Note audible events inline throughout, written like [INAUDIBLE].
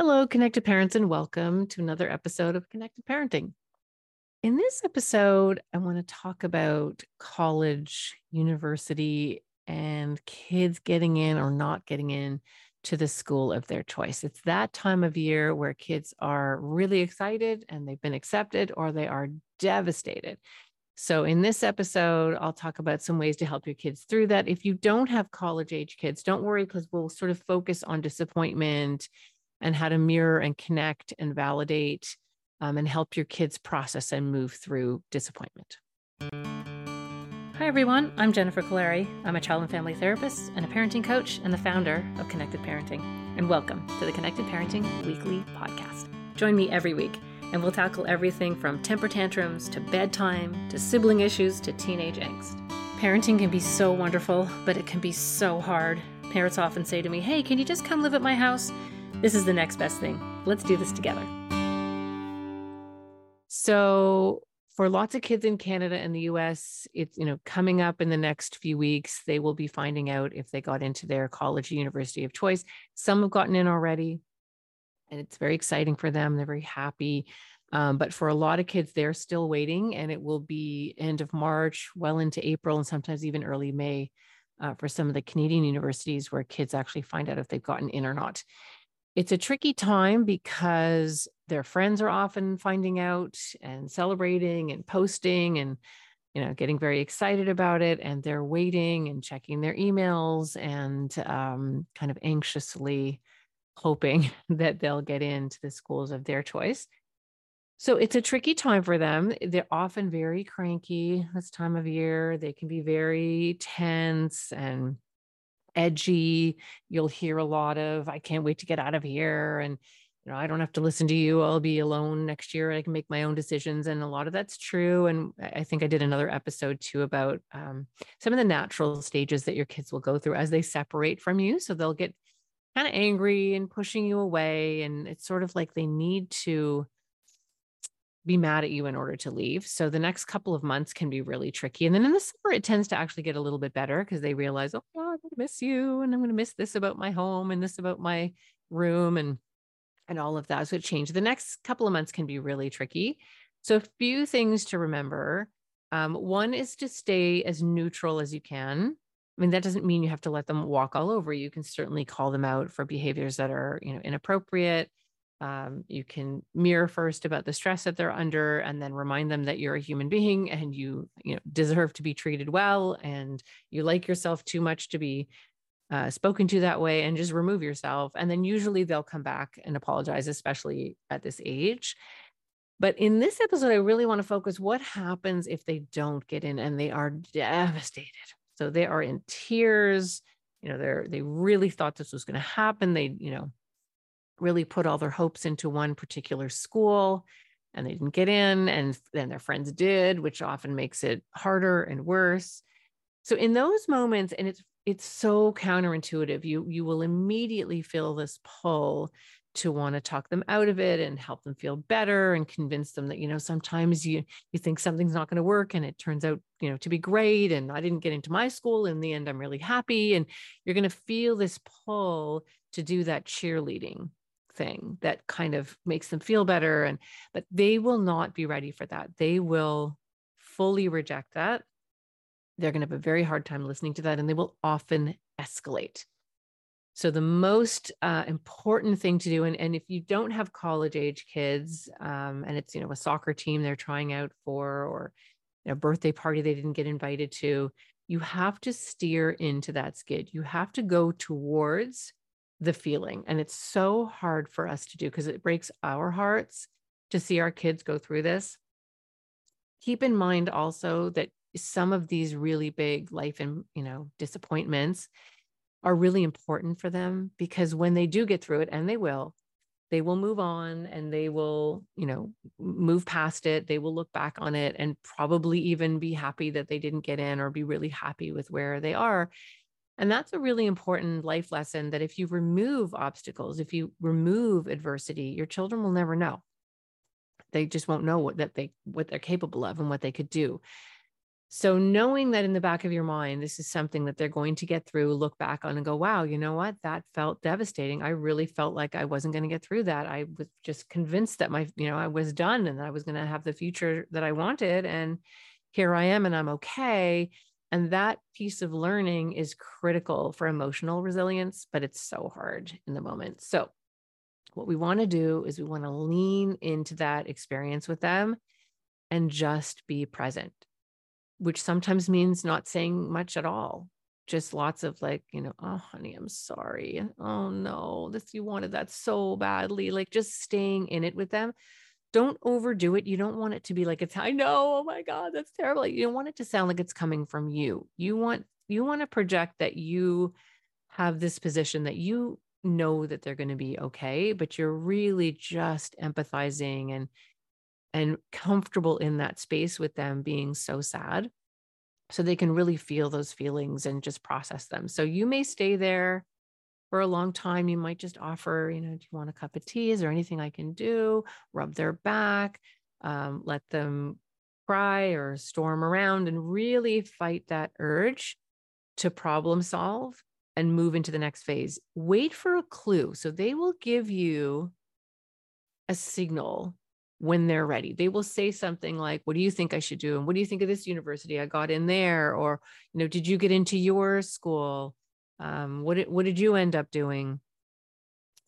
Hello, connected parents, and welcome to another episode of Connected Parenting. In this episode, I want to talk about college, university, and kids getting in or not getting in to the school of their choice. It's that time of year where kids are really excited and they've been accepted or they are devastated. So, in this episode, I'll talk about some ways to help your kids through that. If you don't have college age kids, don't worry because we'll sort of focus on disappointment and how to mirror and connect and validate um, and help your kids process and move through disappointment. Hi, everyone. I'm Jennifer Kolari. I'm a child and family therapist and a parenting coach and the founder of Connected Parenting. And welcome to the Connected Parenting Weekly Podcast. Join me every week, and we'll tackle everything from temper tantrums to bedtime to sibling issues to teenage angst. Parenting can be so wonderful, but it can be so hard. Parents often say to me, Hey, can you just come live at my house? This is the next best thing. Let's do this together. So, for lots of kids in Canada and the US, it's you know coming up in the next few weeks, they will be finding out if they got into their college university of choice. Some have gotten in already, and it's very exciting for them. They're very happy. Um, but for a lot of kids, they're still waiting, and it will be end of March, well into April, and sometimes even early May uh, for some of the Canadian universities where kids actually find out if they've gotten in or not it's a tricky time because their friends are often finding out and celebrating and posting and you know getting very excited about it and they're waiting and checking their emails and um, kind of anxiously hoping [LAUGHS] that they'll get into the schools of their choice. So it's a tricky time for them. They're often very cranky this time of year. They can be very tense and edgy. You'll hear a lot of, I can't wait to get out of here. And, you know, I don't have to listen to you. I'll be alone next year. I can make my own decisions. And a lot of that's true. And I think I did another episode too about um, some of the natural stages that your kids will go through as they separate from you. So they'll get kind of angry and pushing you away. And it's sort of like they need to be mad at you in order to leave. So the next couple of months can be really tricky. And then in the summer, it tends to actually get a little bit better because they realize, oh, I'm going to miss you and I'm going to miss this about my home and this about my room and and all of that. So it changed. The next couple of months can be really tricky. So a few things to remember. Um, one is to stay as neutral as you can. I mean, that doesn't mean you have to let them walk all over. You can certainly call them out for behaviors that are, you know, inappropriate um, you can mirror first about the stress that they're under and then remind them that you're a human being and you you know deserve to be treated well and you like yourself too much to be uh, spoken to that way and just remove yourself. And then usually they'll come back and apologize especially at this age. But in this episode i really want to focus what happens if they don't get in and they are devastated. So they are in tears. You know they're they really thought this was going to happen. They you know really put all their hopes into one particular school and they didn't get in and then their friends did which often makes it harder and worse. So in those moments and it's it's so counterintuitive you you will immediately feel this pull to want to talk them out of it and help them feel better and convince them that you know sometimes you you think something's not going to work and it turns out you know to be great and I didn't get into my school in the end I'm really happy. And you're going to feel this pull to do that cheerleading thing that kind of makes them feel better and but they will not be ready for that. They will fully reject that. They're going to have a very hard time listening to that and they will often escalate. So the most uh, important thing to do and, and if you don't have college age kids um, and it's you know a soccer team they're trying out for or a birthday party they didn't get invited to you have to steer into that skid. You have to go towards the feeling. And it's so hard for us to do because it breaks our hearts to see our kids go through this. Keep in mind also that some of these really big life and, you know, disappointments are really important for them because when they do get through it, and they will, they will move on and they will, you know, move past it. They will look back on it and probably even be happy that they didn't get in or be really happy with where they are and that's a really important life lesson that if you remove obstacles, if you remove adversity, your children will never know. They just won't know what that they what they're capable of and what they could do. So, knowing that in the back of your mind, this is something that they're going to get through, look back on and go, wow, you know what? That felt devastating. I really felt like I wasn't going to get through that. I was just convinced that my, you know, I was done and that I was going to have the future that I wanted. And here I am and I'm okay. And that piece of learning is critical for emotional resilience, but it's so hard in the moment. So, what we want to do is we want to lean into that experience with them and just be present which sometimes means not saying much at all just lots of like you know oh honey i'm sorry. Oh no. This you wanted that so badly. Like just staying in it with them don't overdo it you don't want it to be like it's i know oh my god that's terrible you don't want it to sound like it's coming from you you want you want to project that you have this position that you know that they're going to be okay but you're really just empathizing and and comfortable in that space with them being so sad so they can really feel those feelings and just process them. So you may stay there for a long time. You might just offer, you know, do you want a cup of tea? Is there anything I can do? Rub their back, um, let them cry or storm around and really fight that urge to problem solve and move into the next phase. Wait for a clue. So they will give you a signal when they're ready. They will say something like, What do you think I should do? And what do you think of this university? I got in there. Or, you know, did you get into your school? Um, what, did, what did you end up doing?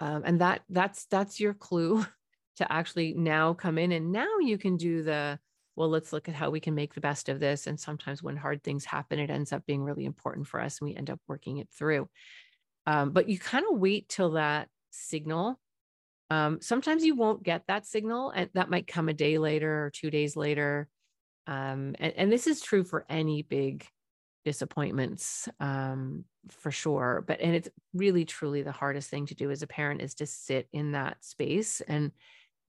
Um, and that that's that's your clue [LAUGHS] to actually now come in and now you can do the well let's look at how we can make the best of this and sometimes when hard things happen it ends up being really important for us and we end up working it through um, but you kind of wait till that signal um, sometimes you won't get that signal, and that might come a day later or two days later. Um, and, and, this is true for any big disappointments um, for sure. But and it's really truly the hardest thing to do as a parent is to sit in that space and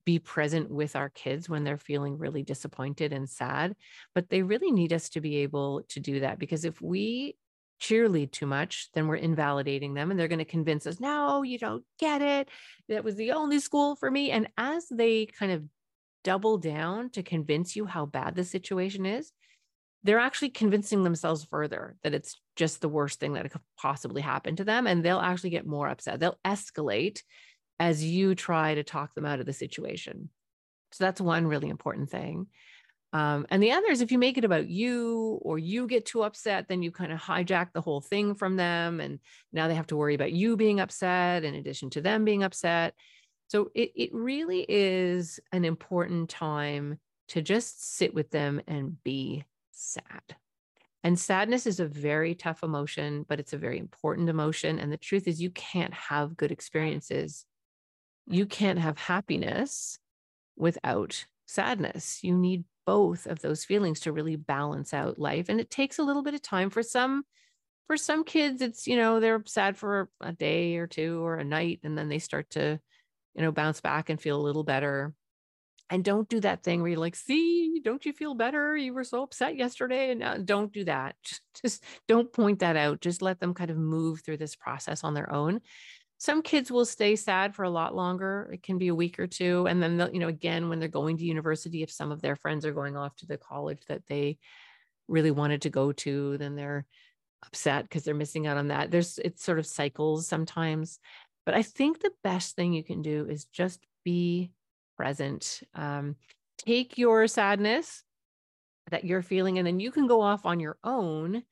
be present with our kids when they're feeling really disappointed and sad. But they really need us to be able to do that because if we cheerlead too much, then we're invalidating them and they're going to convince us, no, you don't get it. That was the only school for me. And as they kind of double down to convince you how bad the situation is, they're actually convincing themselves further that it's just the worst thing that could possibly happen to them. And they'll actually get more upset. They'll escalate as you try to talk them out of the situation. So that's one really important thing. Um, and the other is if you make it about you or you get too upset, then you kind of hijack the whole thing from them. And now they have to worry about you being upset in addition to them being upset. So it, it really is an important time to just sit with them and be sad. And sadness is a very tough emotion, but it's a very important emotion. And the truth is, you can't have good experiences. You can't have happiness without sadness. You need both of those feelings to really balance out life and it takes a little bit of time for some for some kids it's you know they're sad for a day or two or a night and then they start to you know bounce back and feel a little better and don't do that thing where you're like see don't you feel better? You were so upset yesterday. And now don't do that. Just, just don't point that out. Just let them kind of move through this process on their own. Some kids will stay sad for a lot longer. It can be a week or two and then you know again when they're going to university if some of their friends are going off to the college that they really wanted to go to then they're upset because they're missing out on that. There's it sort of cycles sometimes. But i think the best thing you can do is just be present um, take your sadness that you're feeling and then you can go off on your own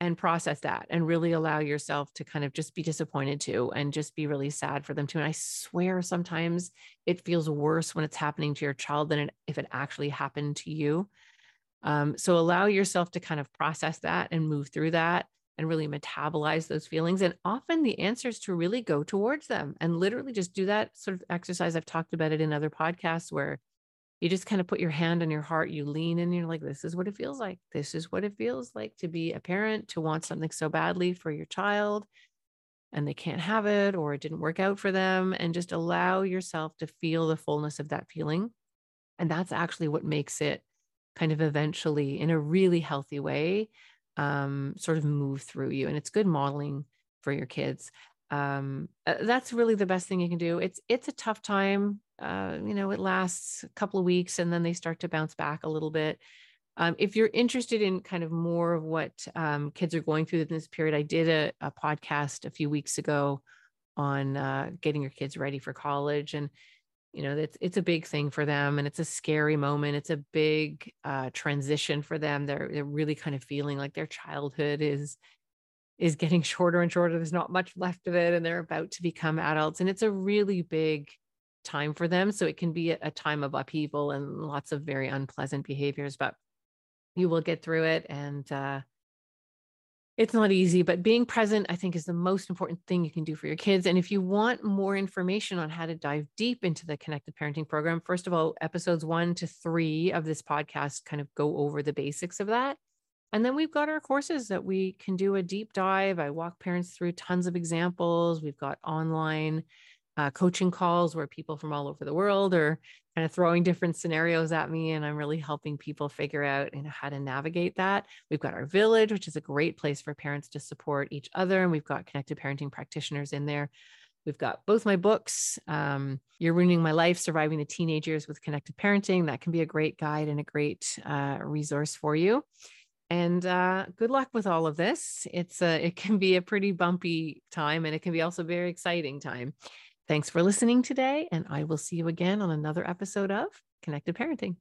and process that and really allow yourself to kind of just be disappointed too and just be really sad for them too. And I swear sometimes it feels worse when it's happening to your child than it, if it actually happened to you. Um, so allow yourself to kind of process that and move through that and really metabolize those feelings. And often the answer is to really go towards them and literally just do that sort of exercise. I've talked about it in other podcasts where you just kind of put your hand on your heart, you lean in, and you're like, this is what it feels like. This is what it feels like to be a parent, to want something so badly for your child and they can't have it or it didn't work out for them. And just allow yourself to feel the fullness of that feeling. And that's actually what makes it kind of eventually, in a really healthy way, um, sort of move through you. And it's good modeling for your kids. Um, uh, that's really the best thing you can do. It's it's a tough time uh, you know, it lasts a couple of weeks and then they start to bounce back a little bit. Um, if you're interested in kind of more of what um, kids are going through in this period, I did a, a podcast a few weeks ago on uh, getting your kids ready for college. And, you know, it's, it's a big thing for them and it's a scary moment. It's a big uh, transition for them. They're, they're really kind of feeling like their childhood is is getting [LAUGHS] shorter and shorter. There's not much left of it, and they're about to become adults. And it's a really big time for them. So it can be a time of upheaval and lots of very unpleasant behaviors, but you will get through it. And uh, it's not easy, but being present, I think, is the most important thing you can do for your kids. And if you want more information on how to dive deep into the connected parenting program, first of all, episodes one to three of this podcast kind of go over the basics of that. And then we've got our courses that we can do a deep dive. I walk parents through tons of examples. We've got online uh, coaching calls where people from all over the world are kind of throwing different scenarios at me, and I'm really helping people figure out you know, how to navigate that. We've got our village, which is a great place for parents to support each other, and we've got connected parenting practitioners in there. We've got both my books, um, You're Ruining My Life Surviving the Teenage Years with Connected Parenting. That can be a great guide and a great uh, resource for you and uh, good luck with all of this it's a it can be a pretty bumpy time and it can be also very exciting time thanks for listening today and i will see you again on another episode of connected parenting